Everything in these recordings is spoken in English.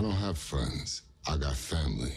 I don't have friends. I got family.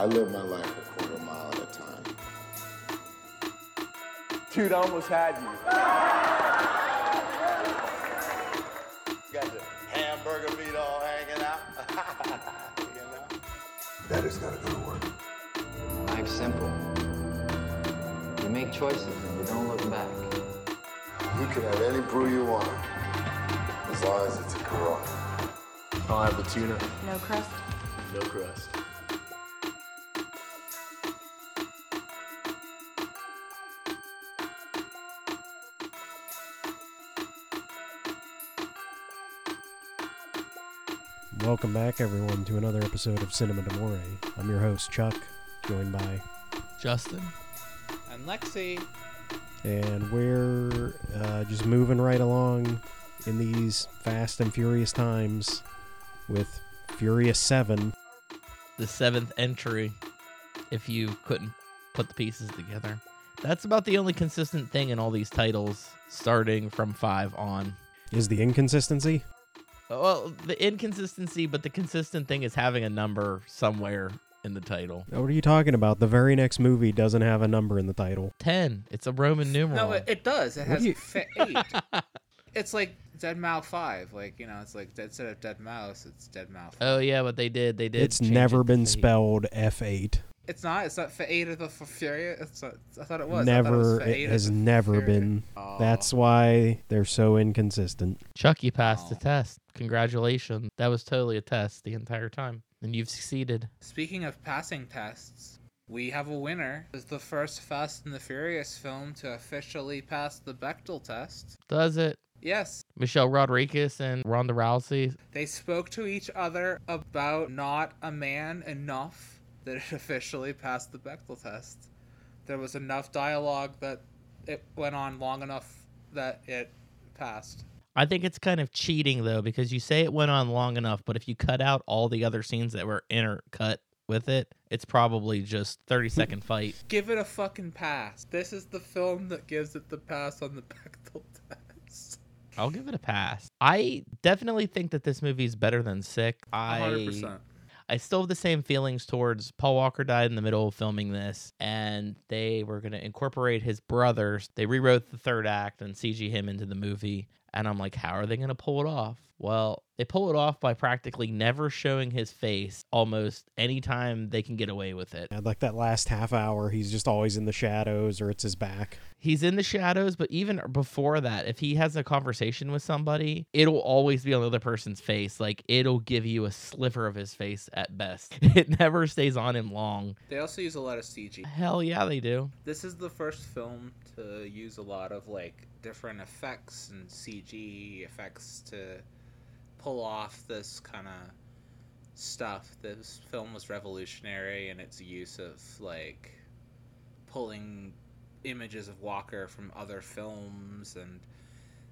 I live my life a quarter mile at a time. Dude, I almost had you. Got the hamburger meat all hanging out. you know? Daddy's gotta go to work. Life's simple. You make choices and you don't look back. You can have any brew you want, as long as it's a Corona. I'll have the tuna. No crust? No crust. Welcome back, everyone, to another episode of Cinema Demore. I'm your host, Chuck, joined by, Justin. And Lexi. and we're uh, just moving right along in these fast and furious times with Furious 7. the seventh entry if you couldn't put the pieces together. That's about the only consistent thing in all these titles starting from five on. Is the inconsistency? Well, the inconsistency, but the consistent thing is having a number somewhere in the title. What are you talking about? The very next movie doesn't have a number in the title. 10. It's a Roman numeral. No, it, it does. It has you- eight. it's like Dead Mouse 5. Like, you know, it's like instead of Dead Mouse, it's Dead Mouse. oh, yeah, but they did. They did. It's never it been eight. spelled F8. It's not. It's not for 8 of the for Furious. It's not, I thought it was. I thought it, was Never. It has never Furious. been. Oh. That's why they're so inconsistent. Chuck, you passed the test. Congratulations. That was totally a test the entire time. And you've succeeded. Speaking of passing tests, we have a winner. It's the first Fast and the Furious film to officially pass the Bechdel test. Does it? Yes, Michelle Rodriguez and Ronda Rousey. They spoke to each other about not a man enough that it officially passed the Bechdel test. There was enough dialogue that it went on long enough that it passed. I think it's kind of cheating though because you say it went on long enough, but if you cut out all the other scenes that were intercut with it, it's probably just 30 second fight. Give it a fucking pass. This is the film that gives it the pass on the Bechdel test. I'll give it a pass. I definitely think that this movie is better than Sick. I 100%. I still have the same feelings towards Paul Walker died in the middle of filming this, and they were going to incorporate his brothers. They rewrote the third act and CG him into the movie. And I'm like, how are they going to pull it off? Well, they pull it off by practically never showing his face almost anytime they can get away with it. And like that last half hour, he's just always in the shadows or it's his back. He's in the shadows, but even before that, if he has a conversation with somebody, it'll always be on the other person's face. Like it'll give you a sliver of his face at best. It never stays on him long. They also use a lot of CG. Hell yeah, they do. This is the first film to use a lot of like different effects and CG effects to pull off this kind of stuff. This film was revolutionary in its use of like pulling images of Walker from other films and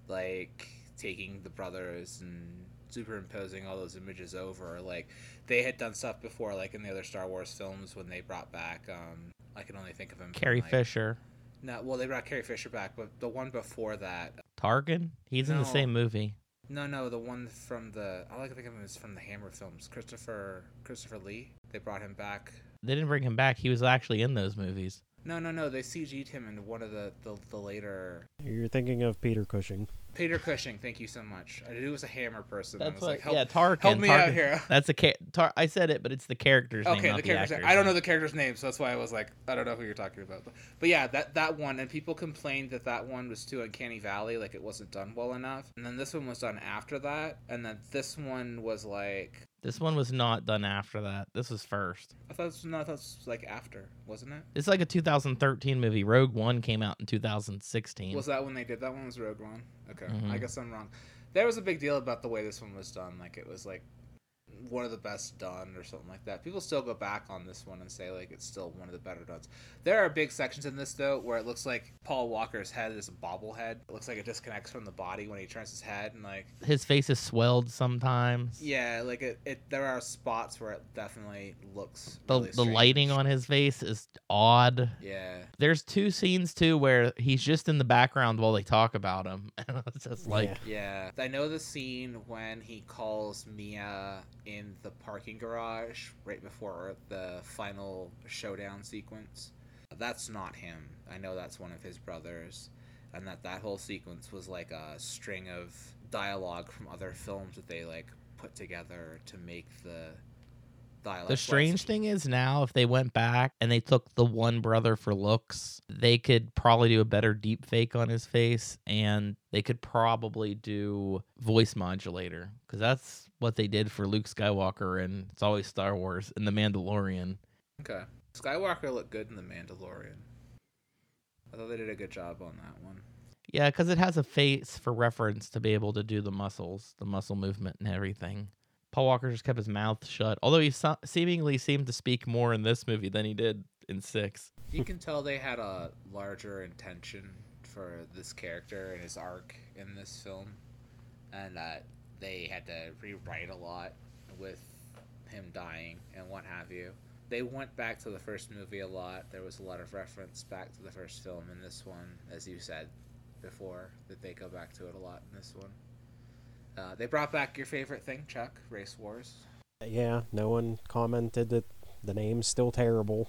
like taking the brothers and superimposing all those images over like they had done stuff before like in the other Star Wars films when they brought back um I can only think of him Carrie like- Fisher, no, well, they brought Carrie Fisher back, but the one before that. Tarkin? He's in the No. same movie. No, no, the one from the I like to think of him as from the Hammer films. Christopher Christopher Lee. They brought him back. They didn't bring him back. He was actually in those movies. No, no, no. They CG'd him in one of the the, the later. You're thinking of Peter Cushing. Peter Cushing. Thank you so much. I knew it was a Hammer person. That's was what. like, help, yeah, Tarkin. help me out here. That's a ca- Tar- I said it, but it's the character's name, Okay, not the character's actor's name. I don't know the character's name, so that's why I was like, I don't know who you're talking about. But, but yeah, that that one, and people complained that that one was too uncanny valley, like it wasn't done well enough. And then this one was done after that, and then this one was like, This one was not done after that. This was first. I thought it was, no, I thought it was like after, wasn't it? It's like a 2013 movie. Rogue One came out in 2016. Was that when they did that one? Was Rogue One? Okay, Mhm. I guess I'm wrong. There was a big deal about the way this one was done. Like it was like one of the best done or something like that. People still go back on this one and say like it's still one of the better done. There are big sections in this though where it looks like Paul Walker's head is a bobblehead. It looks like it disconnects from the body when he turns his head and like His face is swelled sometimes. yeah, like it, it there are spots where it definitely looks The really the lighting on his face is odd. Yeah. There's two scenes too where he's just in the background while they talk about him. And it's just like Yeah. Yeah, I know the scene when he calls Mia in the parking garage right before the final showdown sequence. That's not him. I know that's one of his brothers, and that that whole sequence was like a string of dialogue from other films that they like put together to make the dialogue. The strange thing is now, if they went back and they took the one brother for looks, they could probably do a better deep fake on his face, and they could probably do voice modulator because that's what they did for Luke Skywalker, and it's always Star Wars and The Mandalorian. Okay, Skywalker looked good in the Mandalorian. I thought they did a good job on that one. Yeah, because it has a face for reference to be able to do the muscles, the muscle movement, and everything. Paul Walker just kept his mouth shut, although he so- seemingly seemed to speak more in this movie than he did in six. you can tell they had a larger intention for this character and his arc in this film, and that they had to rewrite a lot with him dying and what have you. They went back to the first movie a lot. There was a lot of reference back to the first film in this one, as you said before, that they go back to it a lot in this one. Uh, they brought back your favorite thing, Chuck, Race Wars. Yeah, no one commented that the name's still terrible.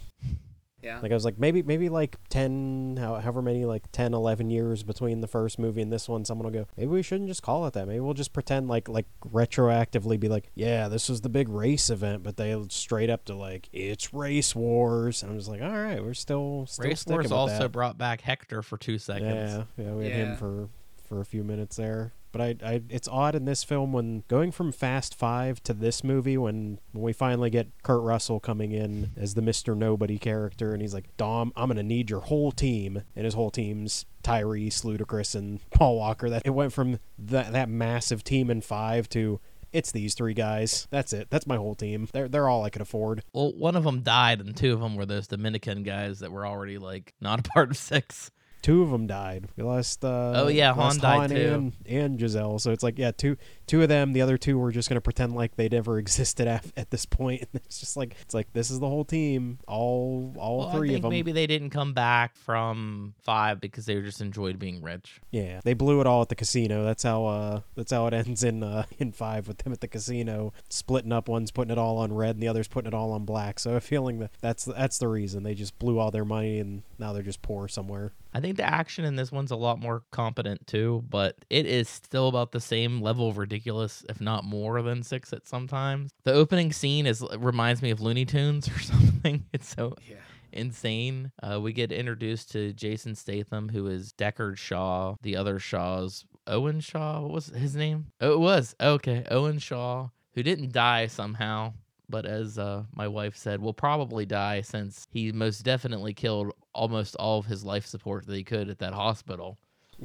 Yeah. Like I was like maybe maybe like 10 however many like 10 11 years between the first movie and this one someone will go maybe we shouldn't just call it that. Maybe we'll just pretend like like retroactively be like yeah, this was the big race event but they straight up to like it's Race Wars. And I'm just like all right, we're still still Race sticking Wars with also that. brought back Hector for two seconds. Yeah, yeah, we had Yeah. him for for a few minutes there. But I, I, it's odd in this film when going from Fast Five to this movie when when we finally get Kurt Russell coming in as the Mister Nobody character, and he's like, "Dom, I'm gonna need your whole team," and his whole team's Tyrese, Ludacris, and Paul Walker. That it went from that that massive team in five to it's these three guys. That's it. That's my whole team. They're they're all I could afford. Well, one of them died, and two of them were those Dominican guys that were already like not a part of six. Two of them died. We lost. Uh, Oh, yeah, lost Han died, too. and, and Giselle. So it's like, yeah, two two of them. The other two were just gonna pretend like they'd never existed at, at this point. And it's just like it's like this is the whole team. All all Well, three of them. maybe they didn't come back from five because they just enjoyed being rich. Yeah, they blew it all at the casino. That's how uh that's how it ends in uh in five with them at the casino, splitting up. One's putting it all on red, and the other's putting it all on black. So I have a feeling that that's that's the reason they just blew all their money, and now they're just poor somewhere. I think the action in this one's a lot more competent too, but it is still about the same level of ridiculous, if not more than six at sometimes. The opening scene is reminds me of Looney Tunes or something. It's so Yeah. insane. Uh, we get introduced to Jason Statham, who is Deckard Shaw. The other Shaw's Owen Shaw. What was his name? Oh, it was okay. Owen Shaw, who didn't die somehow, but as uh, my wife said, will probably die since he most definitely killed almost all of his life support that he could at that hospital.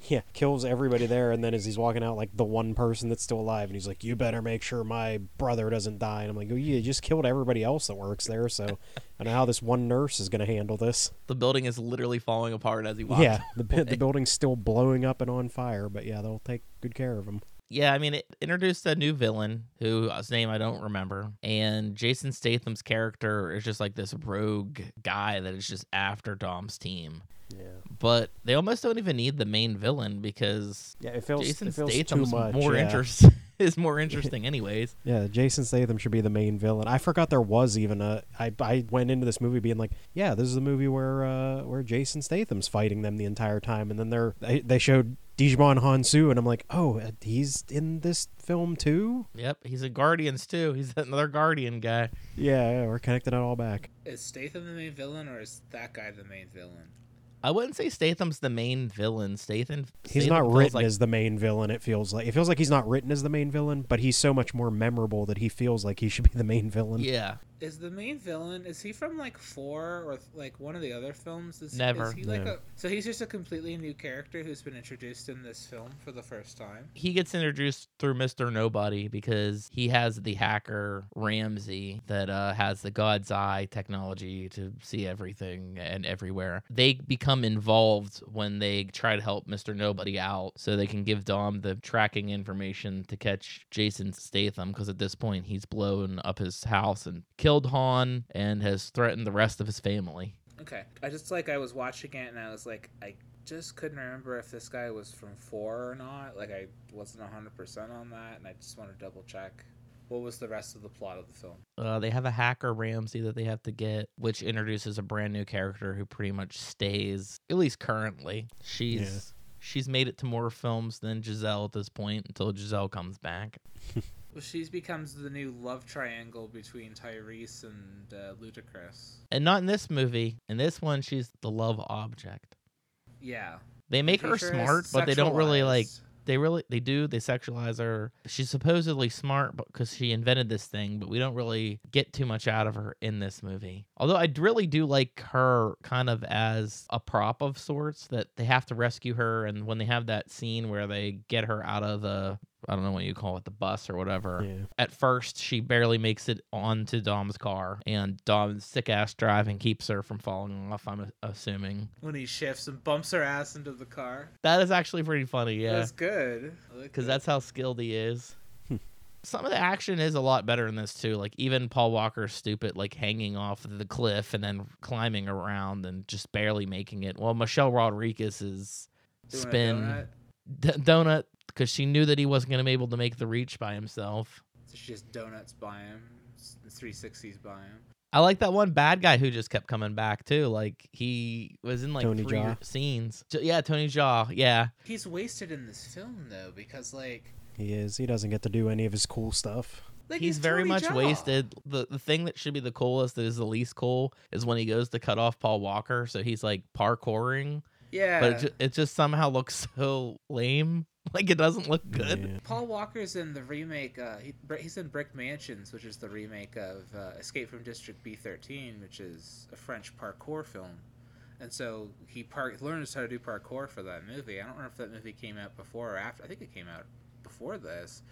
Yeah, kills everybody there, and then as he's walking out, like the one person that's still alive, and he's like, "You better make sure my brother doesn't die." And I'm like, "Oh, you just killed everybody else that works there, so I know how this one nurse is gonna handle this." The building is literally falling apart as he walks. yeah, the bu- the building's still blowing up and on fire, but yeah, they'll take good care of him. Yeah, I mean, it introduced a new villain whose name I don't remember. And Jason Statham's character is just like this rogue guy that is just after Dom's team. Yeah, but they almost don't even need the main villain because Yeah, it feels Jason it feels Statham's too much. more yeah. interest is more interesting anyways. Yeah, Jason Statham should be the main villain. I forgot there was even a. I I went into this movie being like, yeah, this is the movie where uh where Jason Statham's fighting them the entire time, and then they're they, they showed Djimon Hounsou, and I'm like, oh, uh, he's in this film too. Yep, he's a Guardians too. He's another Guardian guy. Yeah, yeah we're connecting it all back. Is Statham the main villain or is that guy the main villain? I wouldn't say Statham's the main villain. Statham. He's Statham not written like, as the main villain. It feels like it feels like he's not written as the main villain, but he's so much more memorable that he feels like he should be the main villain. Yeah, Is the main villain? Is he from like four or like one of the other films? Is, Never. Is he like No. a? So he's just a completely new character who's been introduced in this film for the first time. he gets introduced through Mr. Nobody because he has the hacker Ramsey that uh, has the God's Eye technology to see everything and everywhere. They become involved when they try to help Mr. Nobody out so they can give Dom the tracking information to catch Jason Statham because at this point he's blown up his house and killed Han and has threatened the rest of his family. Okay. I just like I was watching it and I was like I just couldn't remember if this guy was from four or not. Like I wasn't hundred percent on that, and I just want to double check. What was the rest of the plot of the film? Uh, they have a hacker Ramsey that they have to get, which introduces a brand new character who pretty much stays, at least currently. She's Yeah. she's made it to more films than Giselle at this point until Giselle comes back. Well, she becomes the new love triangle between Tyrese and uh, Ludacris. And not in this movie. In this one, she's the love object. Yeah. They make her smart, but they don't really like. They really they do they sexualize her. She's supposedly smart because she invented this thing, but we don't really get too much out of her in this movie. Although I really do like her kind of as a prop of sorts that they have to rescue her, and when they have that scene where they get her out of the I don't know what you call it, the bus or whatever. Yeah. At first, she barely makes it onto Dom's car, and Dom's sick ass driving keeps her from falling off. I'm assuming when he shifts and bumps her ass into the car. that is actually pretty funny. Yeah, That's good. because that's how skilled he is. Hmm. Some of the action is a lot better in this too. Like even Paul Walker's stupid, like hanging off the cliff and then climbing around and just barely making it. Well, Michelle Rodriguez's Doing spin donut. d- donut because she knew that he wasn't going to be able to make the reach by himself. So she just donuts by him, 360s by him. I like that one bad guy who just kept coming back too. Like he was in like Tony three Jaa. scenes. Yeah, Tony Jaa. Yeah, He's wasted in this film though because like, He is. He doesn't get to do any of his cool stuff. like he's very Tony much Jaa. wasted. The the thing that should be the coolest that is the least cool is when he goes to cut off Paul Walker. So he's like parkouring, Yeah. but it, ju- it just somehow looks so lame. Like it doesn't look good. Yeah. Paul Walker's in the remake. Uh, he, he's in Brick Mansions, which is the remake of uh, Escape from District B13, which is a French parkour film. And so he par- learns how to do parkour for that movie. I don't know if that movie came out before or after. I think it came out before this.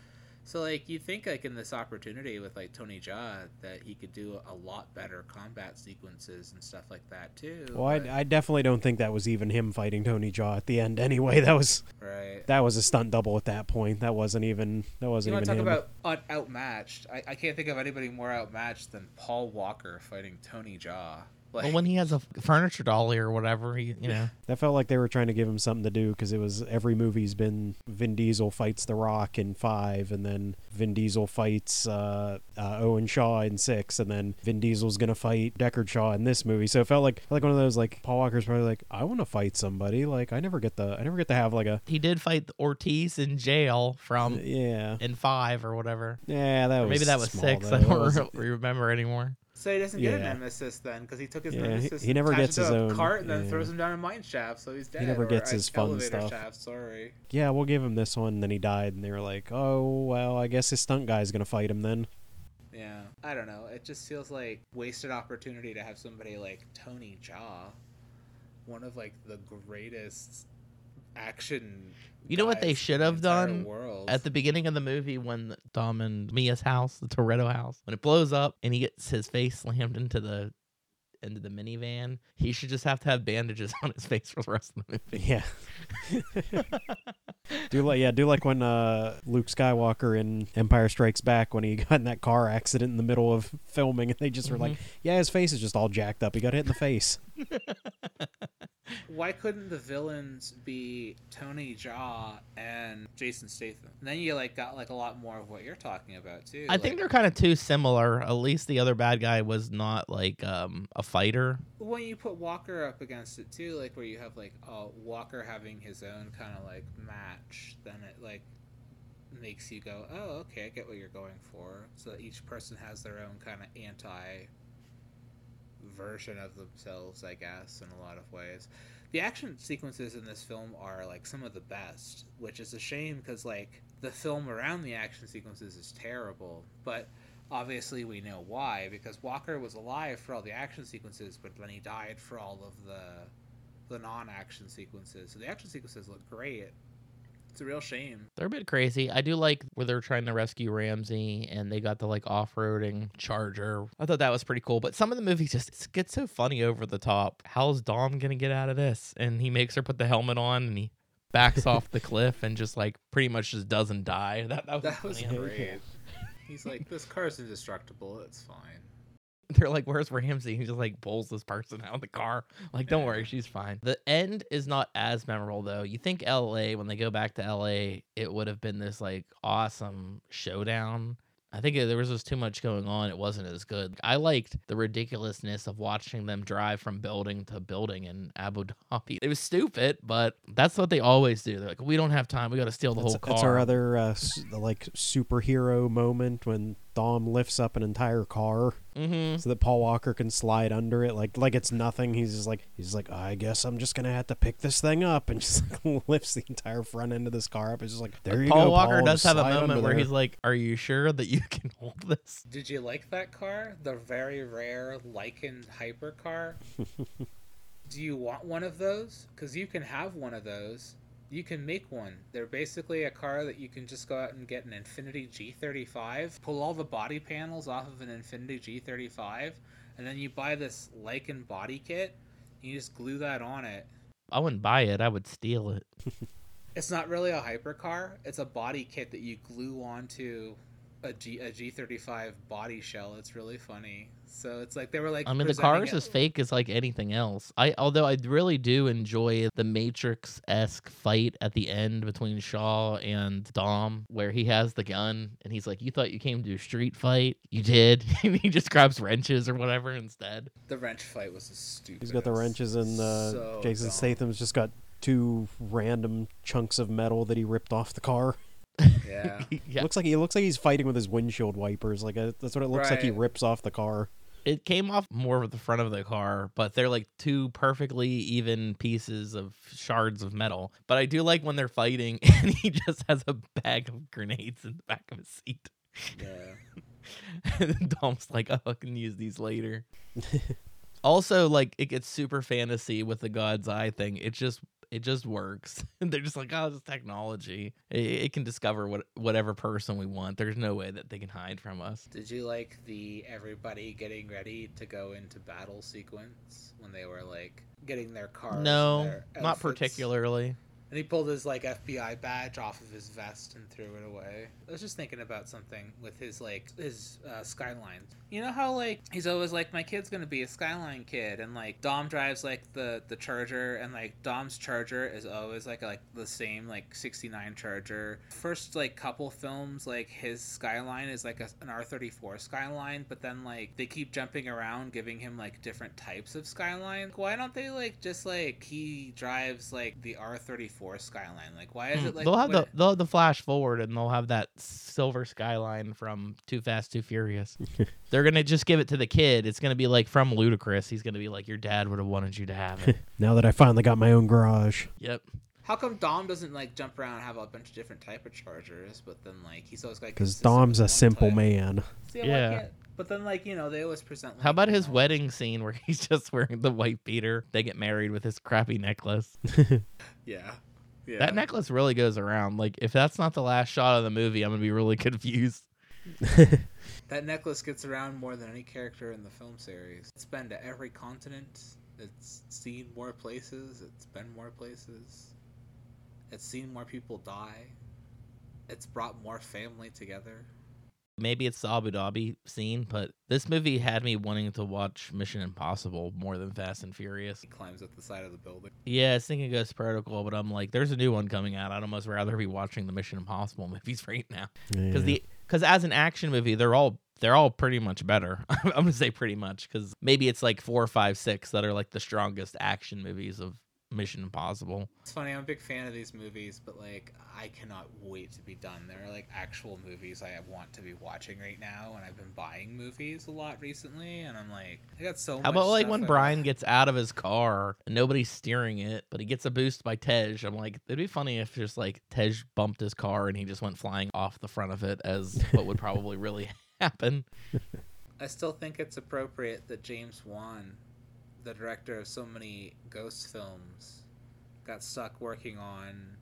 So like you think like in this opportunity with like Tony Jaa that he could do a lot better combat sequences and stuff like that too. Well, I, I definitely don't think that was even him fighting Tony Jaa at the end. Anyway, that was right. that was a stunt double at that point. That wasn't even that wasn't to even talk him. about out- outmatched? I, I can't think of anybody more outmatched than Paul Walker fighting Tony Jaa. Like, Well, when he has a furniture dolly or whatever, he, you know, That felt like they were trying to give him something to do because it was every movie's been Vin Diesel fights The Rock in five, and then Vin Diesel fights uh, uh, Owen Shaw in six, and then Vin Diesel's gonna fight Deckard Shaw in this movie. So it felt like like one of those like Paul Walker's probably like I want to fight somebody. Like I never get the I never get to have like a he did fight Ortiz in jail from yeah in five or whatever. yeah that Or was maybe that was small, six. though. I don't remember anymore. So he doesn't get a Yeah. nemesis then because he took his Yeah, he- nemesis. he and never gets his own- cart and then yeah. throws him down a mine shaft, so he's dead. He never gets a his fun stuff. shaft. Sorry. yeah we'll give him this one. And then he died, and they were like oh well I guess his stunt guy's gonna fight him then. Yeah, I don't know. It just feels like wasted opportunity to have somebody like Tony Jaa, one of like the greatest action. You know what they should have entire done World. At the beginning of the movie, when Dom and Mia's house, the Toretto house, when it blows up and he gets his face slammed into the into the minivan, he should just have to have bandages on his face for the rest of the movie. Yeah. do like yeah, do like when uh, Luke Skywalker in Empire Strikes Back when he got in that car accident in the middle of filming and they just were like, Mm-hmm. yeah, his face is just all jacked up. He got hit in the face. why couldn't the villains be Tony Jaa and Jason Statham? And then you like got like a lot more of what you're talking about too. I think they're kind of too similar. At least the other bad guy was not like um, a fighter. when you put Walker up against it too, like where you have like uh, Walker having his own kind of like match, then it like makes you go, oh, okay, I get what you're going for. So that each person has their own kind of anti version of themselves, I guess, in a lot of ways. The action sequences in this film are like some of the best, which is a shame because like the film around the action sequences is terrible, but obviously we know why because Walker was alive for all the action sequences, but then he died for all of the the non-action sequences. So the action sequences look great. It's a real shame. They're a bit crazy. I do like where they're trying to rescue Ramsey and they got the like off-roading charger. I thought that was pretty cool. But some of the movies just get so funny over the top. How's Dom gonna get out of this? And he makes her put the helmet on and he backs off the cliff and just like pretty much just doesn't die. That that was, That was great. He's like, this car's indestructible. It's fine. They're like, "Where's Ramsey?" He just like pulls this person out of the car. Like, don't worry, she's fine. The end is not as memorable though. You think L.A. when they go back to L.A. it would have been this like awesome showdown. I think there was just too much going on. It wasn't as good. I liked the ridiculousness of watching them drive from building to building in Abu Dhabi. It was stupid, but that's what they always do. They're like, "We don't have time. We got to steal the That's, whole car." that's our other uh, like superhero moment when Dom lifts up an entire car mm-hmm. so that Paul Walker can slide under it like like it's nothing. He's just like he's like I guess I'm just gonna have to pick this thing up and just like, lifts the entire front end of this car up. It's just like there you go. Paul go. Walker Paul, does have a moment where there." he's like, "Are you sure that you can hold this?" Did you like that car? The very rare Lykan hypercar? Do you want one of those? Because you can have one of those. You can make one. They're basically a car that you can just go out and get an Infiniti G35, pull all the body panels off of an Infiniti G35, and then you buy this Lykan body kit. You just glue that on it. I wouldn't buy it. I would steal it. It's not really a hypercar. It's a body kit that you glue onto a G a G35 body shell. It's really funny. So it's like they were like. I mean, the presenting car is as fake as like anything else. I although I really do enjoy the Matrix esque fight at the end between Shaw and Dom, where he has the gun and he's like, "You thought you came to a street fight? You did." and he just grabs wrenches or whatever instead. The wrench fight was a stupid. He's got the wrenches and uh, So Jason dumb. Statham's just got two random chunks of metal that he ripped off the car. Yeah. yeah, Looks like he looks like he's fighting with his windshield wipers. Like uh that's what it looks like. He rips off the car. it came off more of the front of the car, but they're like two perfectly even pieces of shards of metal. But I do like when they're fighting and he just has a bag of grenades in the back of his seat. Yeah. and Dom's like, "Oh, I can use these later." also, like it gets super fantasy with the God's Eye thing. It just it just works. They're just like, "Oh, it's technology. It, it can discover what whatever person we want. There's no way that they can hide from us." Did you like the everybody getting ready to go into battle sequence when they were like getting their cars? No, their not particularly. And he pulled his like FBI badge off of his vest and threw it away. I was just thinking about something with his like his uh, skyline. You know how like he's always like my kid's gonna be a skyline kid, and like Dom drives like the the Charger, and like Dom's Charger is always like like the same like '69 Charger. First like couple films like his skyline is like a, an R34 skyline, but then like they keep jumping around, giving him like different types of skyline. Why don't they like just like he drives like the R34 skyline? Like why is hmm. it like they'll have the they'll have the flash forward and they'll have that silver skyline from Too Fast Too Furious. They're gonna just give it to the kid. It's gonna be like from Ludacris. He's gonna be like, "Your dad would have wanted you to have it." Now that I finally got my own garage. yep. How come Dom doesn't like jump around and have a bunch of different type of chargers, but then like he's always like Because Dom's a simple type? man. See, I Yeah. like. But then like you know they always present. How about his know- wedding scene where he's just wearing the white beater? They get married with his crappy necklace. Yeah. Yeah. That necklace really goes around. Like, if that's not the last shot of the movie, I'm gonna be really confused. That necklace gets around more than any character in the film series. It's been to every continent. It's seen more places. It's been more places. It's seen more people die. It's brought more family together. Maybe it's the Abu Dhabi scene, but this movie had me wanting to watch Mission Impossible more than Fast and Furious. He climbs up the side of the building. Yeah, I was thinking Ghost Protocol, but I'm like, there's a new one coming out. I'd almost rather be watching the Mission Impossible movies right now because Yeah. the because as an action movie, they're all they're all pretty much better. I'm gonna say pretty much because maybe it's like four, five, six that are like the strongest action movies of Mission Impossible. It's funny, I'm a big fan of these movies, but like I cannot wait to be done. There are like actual movies I want to be watching right now, and I've been buying movies a lot recently, and I'm like, I got so. How much about like when I- Brian gets out of his car and nobody's steering it, but he gets a boost by Tej? I'm like, it'd be funny if just like Tej bumped his car and he just went flying off the front of it, as what would probably really happen. I still think it's appropriate that James Wan, the director of so many ghost films, got stuck working on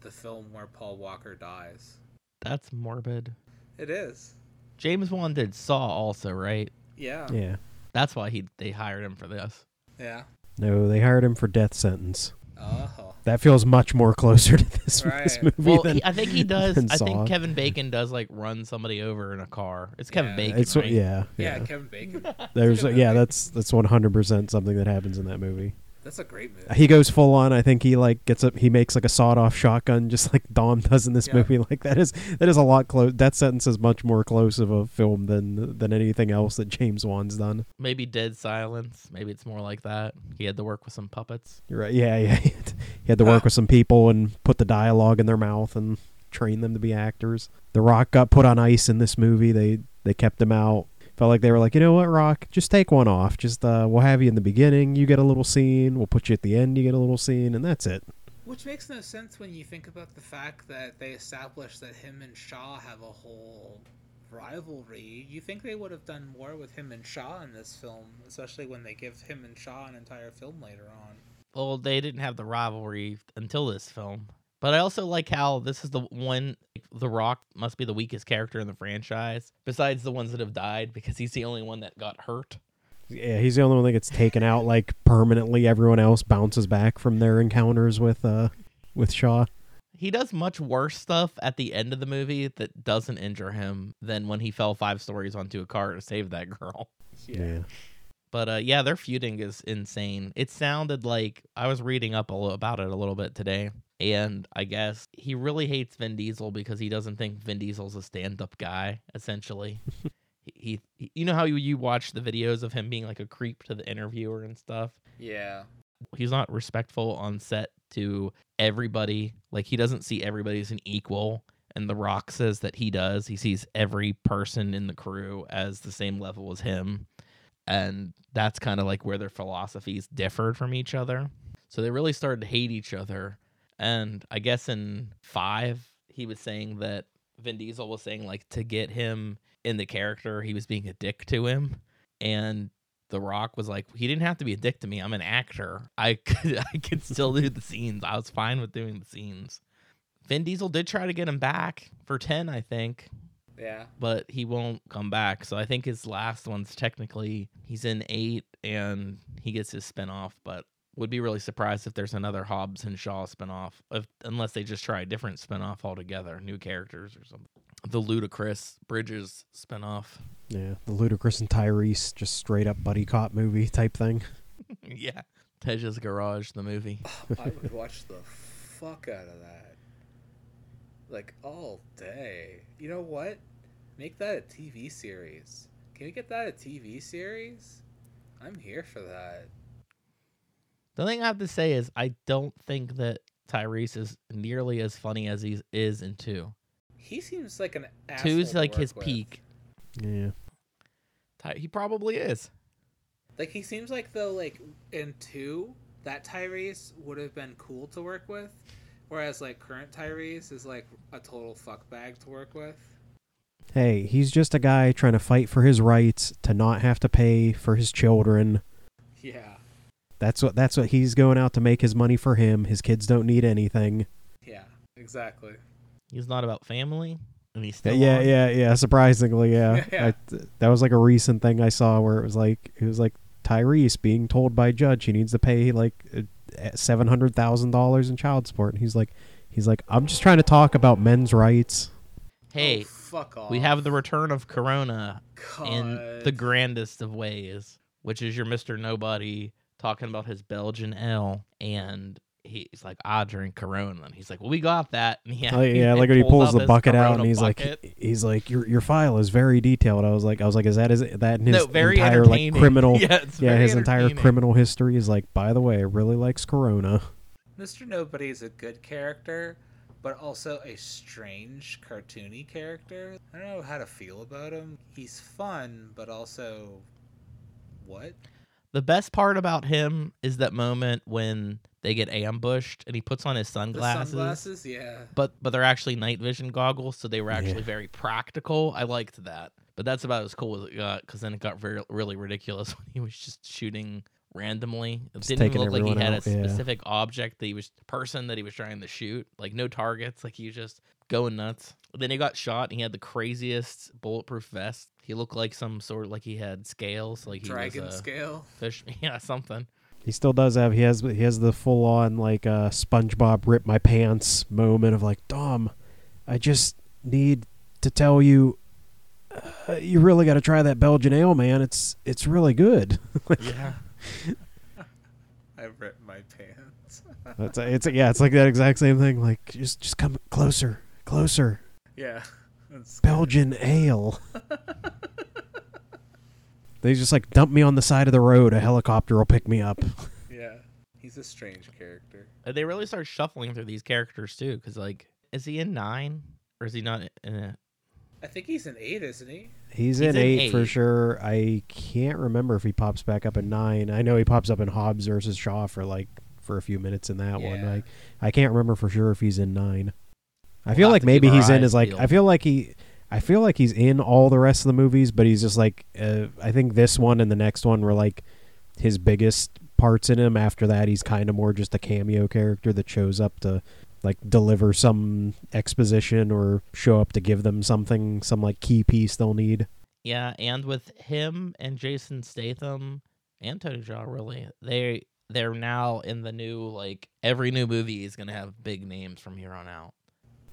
the film where Paul Walker dies. That's morbid. It is. James Wan did Saw also, right? Yeah. yeah. That's why he they hired him for this. Yeah. No, they hired him for Death Sentence. Oh. That feels much more closer to this, this movie Well, than he, I think he does. I Saw. think Kevin Bacon does like run somebody over in a car. It's Kevin Yeah. Bacon, it's right? yeah, Yeah, yeah. Kevin Bacon. There's Good yeah, that's that's 100% something that happens in that movie. That's a great movie. He goes full on. I think he like gets up. He makes like a sawed-off shotgun, just like Dom does in this Yeah. movie. Like that is that is a lot close. That sentence is much more close of a film than than anything else that James Wan's done. Maybe Dead Silence. Maybe it's more like that. He had to work with some puppets. You're right. Yeah, yeah. He had to, he had to work Huh. with some people and put the dialogue in their mouth and train them to be actors. The Rock got put on ice in this movie. They they kept him out. Felt like they were like, you know what, Rock, just take one off. Just uh, we'll have you in the beginning. You get a little scene. We'll put you at the end. You get a little scene, and that's it. Which makes no sense when you think about the fact that they established that him and Shaw have a whole rivalry. You think they would have done more with him and Shaw in this film, especially when they give him and Shaw an entire film later on. Well, they didn't have the rivalry until this film. But I also like how this is the one The Rock must be the weakest character in the franchise, besides the ones that have died, because he's the only one that got hurt. Yeah, he's the only one that gets taken out like permanently. Everyone else bounces back from their encounters with uh with Shaw. He does much worse stuff at the end of the movie that doesn't injure him than when he fell five stories onto a car to save that girl. Yeah. But uh, yeah, their feuding is insane. It sounded like I was reading up a little about it a little bit today, and I guess he really hates Vin Diesel because he doesn't think Vin Diesel's a stand-up guy. Essentially, he, he, you know how you, you watch the videos of him being like a creep to the interviewer and stuff. Yeah. He's not respectful on set to everybody. Like he doesn't see everybody as an equal. And The Rock says that he does. He sees every person in the crew as the same level as him and that's kind of like where their philosophies differed from each other. So they really started to hate each other. And I guess in five, he was saying that Vin Diesel was saying like to get him in the character, he was being a dick to him, and The Rock was like, he didn't have to be a dick to me. I'm an actor. I could I could still do the scenes. I was fine with doing the scenes. Vin Diesel did try to get him back for ten, I think, Yeah. but he won't come back. So I think his last one's technically he's in eight and he gets his spinoff, but would be really surprised if there's another Hobbs and Shaw spinoff, if, unless they just try a different spinoff altogether, new characters or something. The ludicrous Bridges spinoff. Yeah, the Ludacris and Tyrese, just straight up buddy cop movie type thing. yeah. Tej's Garage, the movie. I would watch the fuck out of that. Like all day. You know what? Make that a TV series. Can we get that a TV series? I'm here for that. The thing I have to say is I don't think that Tyrese is nearly as funny as he is in two. He seems like an Two's like his with. peak. Yeah, Ty- he probably is. Like he seems like though like in two that Tyrese would have been cool to work with, whereas like current Tyrese is like a total fuckbag to work with. hey, he's just a guy trying to fight for his rights to not have to pay for his children. Yeah, That's what that's what he's going out to make his money for him. His kids don't need anything. yeah, exactly. He's not about family, and he's Yeah, still yeah, on. yeah, yeah. Surprisingly, yeah. Yeah. I, that was like a recent thing I saw where it was like it was like Tyrese being told by a judge he needs to pay like uh, eh, seven hundred thousand dollars in child support, and he's like, he's like, I'm just trying to talk about men's rights. Hey, Oh, fuck off. We have the return of Corona in the grandest of ways, which is your Mr. Nobody talking about his Belgian ale. And he's like, I drink Corona. And he's like, Well, we got that. And he, Oh, yeah, he like when he pulls the this bucket out and he's bucket. like, he's like, your your file is very detailed. I was like, I was like, is that is that in his no, very entire like criminal? Yeah, yeah, his entire criminal history is like. By the way, really likes Corona. Mr. Nobody is a good character, but also a strange, cartoony character. I don't know how to feel about him. He's fun, but also. What? The best part about him is that moment when they get ambushed and he puts on his sunglasses. The sunglasses. sunglasses? Yeah. But but they're actually night vision goggles, so they were actually Yeah. very practical. I liked that. But that's about as cool as it got, because then it got very really ridiculous when he was just shooting randomly. It Just didn't even look like he had out, a yeah. specific object that he was person that he was trying to shoot. Like no targets. Like he was just going nuts. Then he got shot. and He had the craziest bulletproof vest. He looked like some sort of like he had scales. Like he Dragon was a scale. fish. Yeah, something. He still does have he has he has the full on like uh, SpongeBob rip my pants moment of like Dom, I just need to tell you, uh, you really got to try that Belgian ale, man. It's it's really good. Yeah. I ripped my pants. it's it's yeah, it's like that exact same thing. Like just just come closer, closer. yeah. That's Belgian ale. they just like dump me on the side of the road. A helicopter will pick me up. Yeah. He's a strange character. Uh, They really start shuffling through these characters too, because like, is he in nine or is he not in it? I think he's an eight, isn't he? He's, He's in, in eight, for sure. I can't remember if he pops back up in nine. I know he pops up in Hobbs versus Shaw for like for a few minutes in that one. Yeah. I I can't remember for sure if he's in nine. I We'll feel like maybe he's in eyes as like peeled. I feel like he I feel like he's in all the rest of the movies, but he's just like uh, I think this one and the next one were like his biggest parts in him. After that, he's kind of more just a cameo character that shows up to like deliver some exposition or show up to give them something, some like key piece they'll need. Yeah, and with him and Jason Statham and Tony Jaa, really, they they're now in the new like every new movie is gonna have big names from here on out,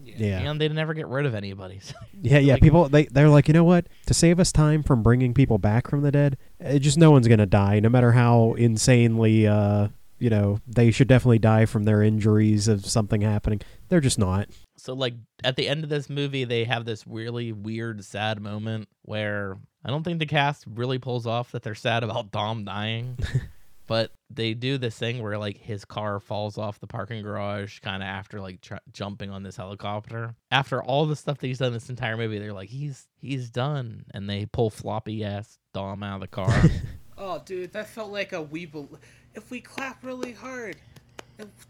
Yeah. and they never get rid of anybody. so- Yeah, yeah. Like- people they they're like, you know what? To save us time from bringing people back from the dead, uh, just no one's gonna die, no matter how insanely, uh, you know, they should definitely die from their injuries of something happening. They're just not. So like at the end of this movie, they have this really weird, sad moment where I don't think the cast really pulls off that they're sad about Dom dying, but they do this thing where like his car falls off the parking garage, kind of after like tr- jumping on this helicopter. After all the stuff that he's done this entire movie, they're like he's he's done, and they pull floppy ass Dom out of the car. Oh, dude, that felt like a we. Bel- if we clap really hard,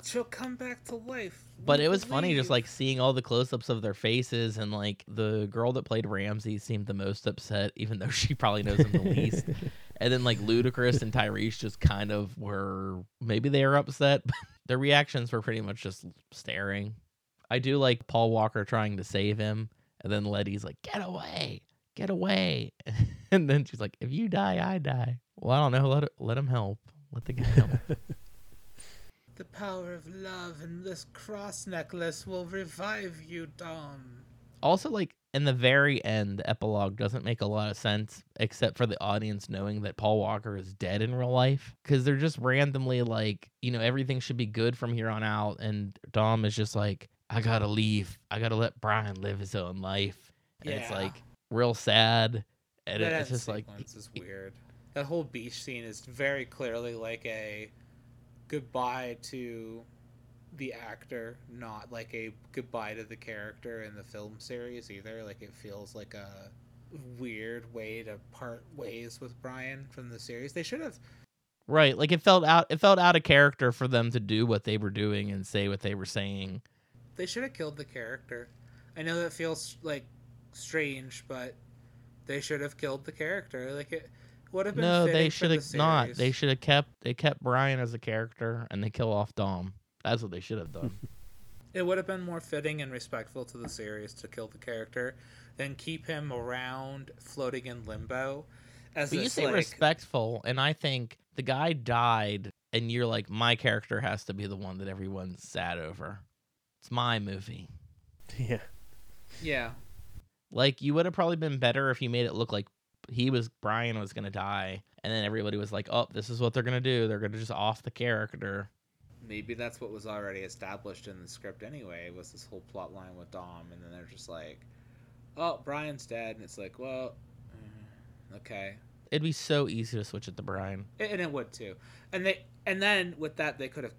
she'll come back to life. But We it was funny just like seeing all the close-ups of their faces and like the girl that played Ramsey seemed the most upset even though she probably knows him the least. And then like Ludacris and Tyrese just kind of were maybe they were upset, but their reactions were pretty much just staring. I do like Paul Walker trying to save him and then Letty's like, "Get away. Get away." And then she's like, "If you die, I die." Well, I don't know, let let him help. Let the guy help. The power of love and this cross necklace will revive you, Dom. also like in the very end the epilogue doesn't make a lot of sense except for the audience knowing that paul walker is dead in real life because they're just randomly like you know everything should be good from here on out and dom is just like i gotta leave i gotta let brian live his own life and it's like real sad and it- that it's just like sequence is weird. That whole beach scene is very clearly like a goodbye to the actor, not like a goodbye to the character in the film series either. Like it feels like a weird way to part ways with Brian from the series. They should have right like it felt out it felt out of character for them to do what they were doing and say what they were saying they should have killed the character. I know that feels like strange, but they should have killed the character. Like it would have been no they for should the have not they should have kept they kept brian as a character and they kill off dom that's what they should have done It would have been more fitting and respectful to the series to kill the character than keep him around floating in limbo. As But you say like, respectful, and I think the guy died, and you're like, my character has to be the one that everyone's sad over. It's my movie. Yeah. yeah, Like you would have probably been better if you made it look like he was Brian was gonna die, and then everybody was like, "Oh, this is what they're gonna do. They're gonna just off the character." Maybe that's what was already established in the script anyway. Was this whole plot line with Dom, and then they're just like, "Oh, Brian's dead," and it's like, "Well, mm, okay." It'd be so easy to switch it to Brian. and it would too and they and then with that they could have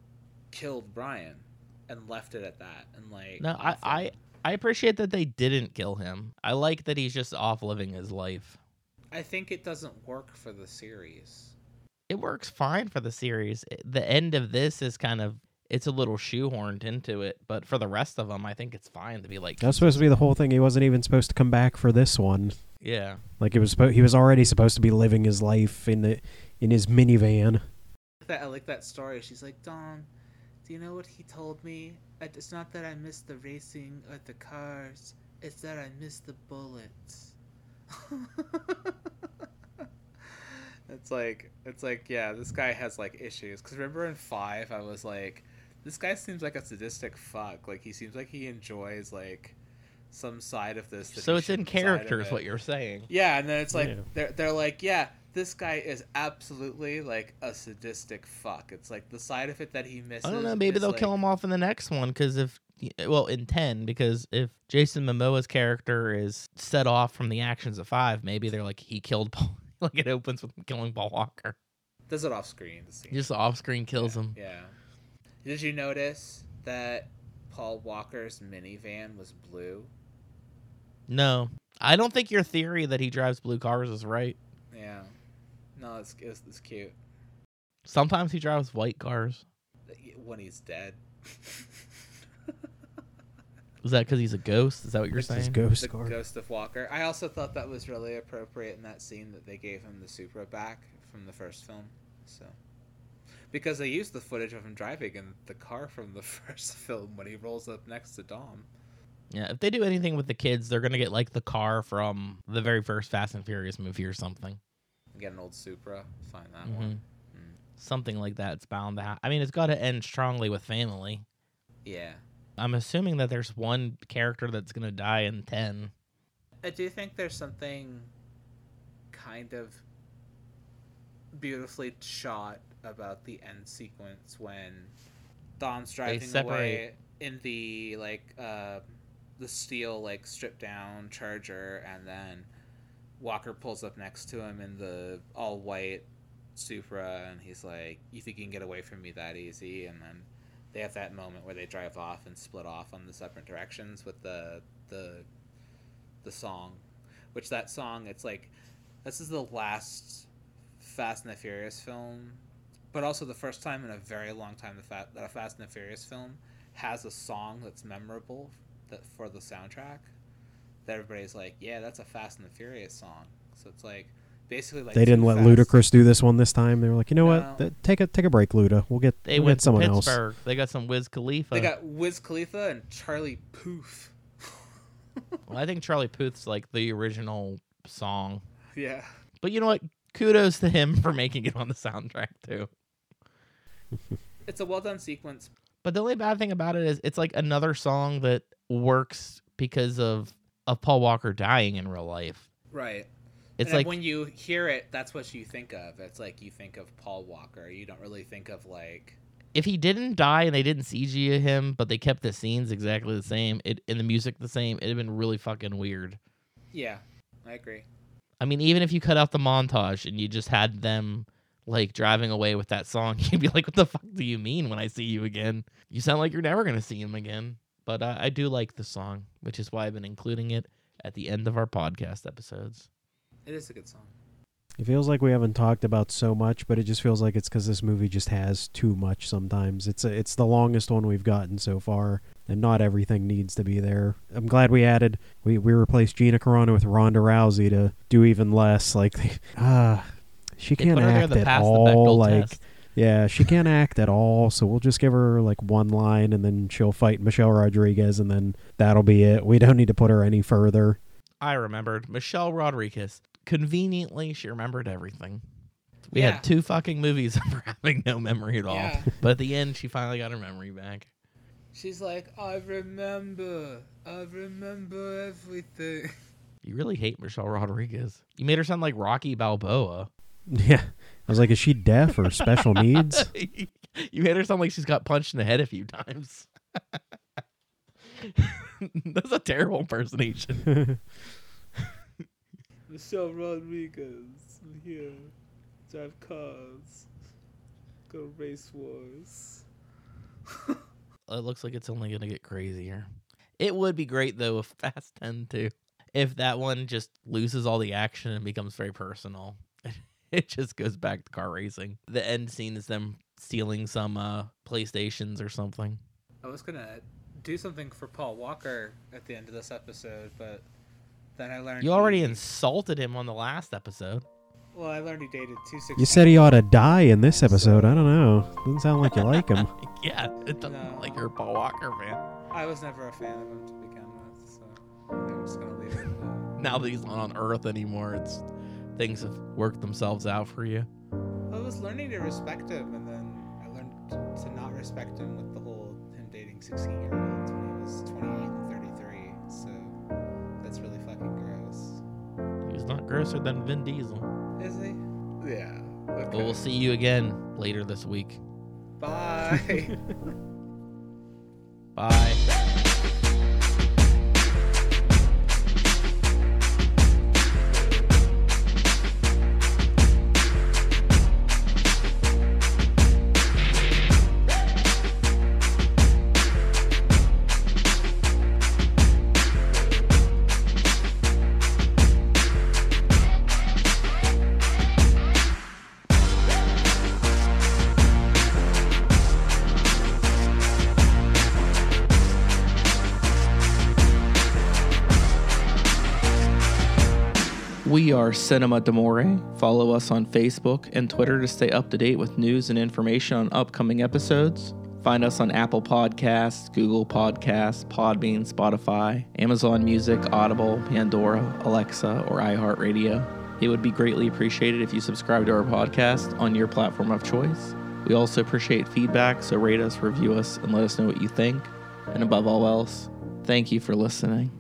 killed brian and left it at that and like No, I. I I appreciate that they didn't kill him. I like that he's just off living his life. I think it doesn't work for the series It works fine for the series. The end of this is kind of it's a little shoehorned into it, but for the rest of them, I think it's fine to be like, That was supposed to be the whole thing. He wasn't even supposed to come back for this one. yeah, Like it was supposed. He was already supposed to be living his life in the in his minivan. that i like that story she's like dom do you know what he told me it's not that i miss the racing or the cars it's that i miss the bullets it's like it's like yeah this guy has like issues because remember in five i was like this guy seems like a sadistic fuck like he seems like he enjoys like some side of this so it's in shouldn't side of character, is what you're saying. Yeah, and then it's like Yeah. they're they're like, yeah, this guy is absolutely like a sadistic fuck. It's like the side of it that he misses. I don't know. Maybe they'll like- kill him off in the next one because if Eh, well in ten because if Jason Momoa's character is set off from the actions of five, maybe they're like he killed Paul. like it opens with him killing Paul Walker. Does it off screen? The scene. He just off screen kills yeah, him. Yeah. Did you notice that Paul Walker's minivan was blue? No, I don't think your theory that he drives blue cars is right. Yeah. No, it's it's, it's cute Sometimes he drives white cars. when he's dead. Is that because he's a ghost? Is that what you're It's saying? ghost the car. ghost of Walker. I also thought that was really appropriate in that scene that they gave him the Supra back from the first film. So, because they used the footage of him driving in the car from the first film when he rolls up next to Dom. Yeah, if they do anything with the kids, they're gonna get like the car from the very first Fast and Furious movie or something. Get an old Supra, find that Mhm. one. Something like that. It's bound to. Ha- I mean, it's got to end strongly with family. Yeah, I'm assuming that there's one character that's gonna die in ten. I do think there's something kind of beautifully shot about the end sequence when Dom's driving away in the like uh the steel like stripped down charger and then Walker pulls up next to him in the all white Supra and he's like, You think you can get away from me that easy? And then they have that moment where they drive off and split off on the separate directions with the the the song. Which that song it's like this is the last Fast and the Furious film, but also the first time in a very long time that a Fast and the Furious film has a song that's memorable that for the soundtrack. That everybody's like, yeah, that's a Fast and the Furious song. So it's like basically like They didn't let Fast- Ludacris do this one this time. They were like, you know No. what? Th- take a take a break, Luda. We'll get They we'll went get someone to else. They got some Wiz Khalifa. They got Wiz Khalifa and Charlie Poof. well, I think Charlie Puth's like the original song. yeah. But you know what? Kudos to him for making it on the soundtrack too. It's a well done sequence. But the only bad thing about it is it's like another song that works because of of Paul Walker dying in real life. Right. It's and like when you hear it, that's what you think of. It's like you think of Paul Walker. You don't really think of like if he didn't die and they didn't CG him, but they kept the scenes exactly the same, it and the music the same, it'd have been really fucking weird. Yeah, I agree. I mean, even if you cut out the montage and you just had them like driving away with that song, you'd be like, "What the fuck do you mean when I see you again? You sound like you're never gonna see him again." But uh, I do like the song, which is why I've been including it at the end of our podcast episodes. It is a good song. It feels like we haven't talked about so much, but it just feels like it's because this movie just has too much. Sometimes it's a, it's the longest one we've gotten so far, and not everything needs to be there. I'm glad we added we we replaced Gina Carano with Ronda Rousey to do even less. Like, ah, she can't put her there act at pass all. Like, test. yeah, she can't act at all. So we'll just give her like one line, and then she'll fight Michelle Rodriguez, and then that'll be it. We don't need to put her any further. I remembered Michelle Rodriguez. Conveniently, she remembered everything. We Yeah. had two fucking movies of her having no memory at all. Yeah. But at the end, she finally got her memory back. She's like, I remember, I remember everything. You really hate Michelle Rodriguez. You made her sound like Rocky Balboa. Yeah. I was like, is she deaf or special needs? you made her sound like she's got punched in the head a few times. That's a terrible impersonation. Michelle Rodriguez, I'm here. Drive cars. Go race wars. it looks like it's only going to get crazier. It would be great though if Fast 10 too. If that one just loses all the action and becomes very personal. It just goes back to car racing. The end scene is them stealing some uh PlayStations or something. I was gonna do something for Paul Walker at the end of this episode, but then I learned You already he, insulted him on the last episode. Well, I learned he dated two sixteen. You said he ought to die in this episode. I don't know. Doesn't sound like you like him. yeah, it doesn't No. like you're a Paul Walker fan. I was never a fan of him to begin with, so I'm just gonna leave it. Now that he's not on Earth anymore, it's things have worked themselves out for you. I was learning to respect him, and then I learned to not respect him with the whole him dating 16 year olds when he was 28 and He's not grosser than Vin Diesel. Is he? Yeah. Okay. But we'll see you again later this week. Bye. Bye. We are Cinema Demore. Follow us on Facebook and Twitter to stay up to date with news and information on upcoming episodes. Find us on Apple Podcasts, Google Podcasts, Podbean, Spotify, Amazon Music, Audible, Pandora, Alexa, or iHeartRadio. It would be greatly appreciated if you subscribe to our podcast on your platform of choice. We also appreciate feedback, so rate us, review us, and let us know what you think. And above all else, thank you for listening.